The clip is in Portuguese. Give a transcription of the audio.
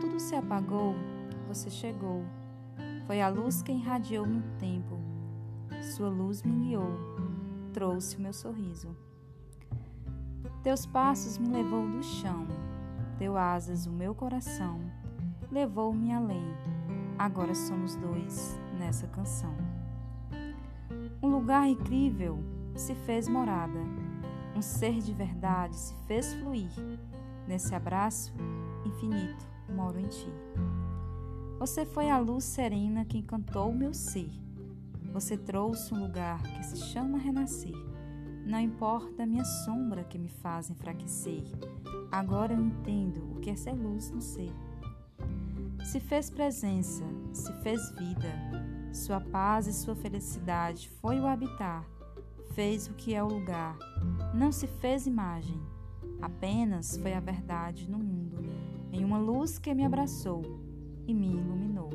tudo se apagou, você chegou. Foi a luz que irradiou no tempo. Sua luz me guiou, trouxe o meu sorriso. Teus passos me levou do chão, deu asas o meu coração, levou-me além. Agora somos dois nessa canção. Um lugar incrível se fez morada, um ser de verdade se fez fluir. Nesse abraço infinito moro em ti. Você foi a luz serena que encantou meu ser. Você trouxe um lugar que se chama renascer. Não importa a minha sombra que me faz enfraquecer. Agora eu entendo o que é ser luz no ser. Se fez presença, se fez vida. Sua paz e sua felicidade foi o habitar. Fez o que é o lugar. Não se fez imagem. Apenas foi a verdade no mundo, em uma luz que me abraçou e me iluminou.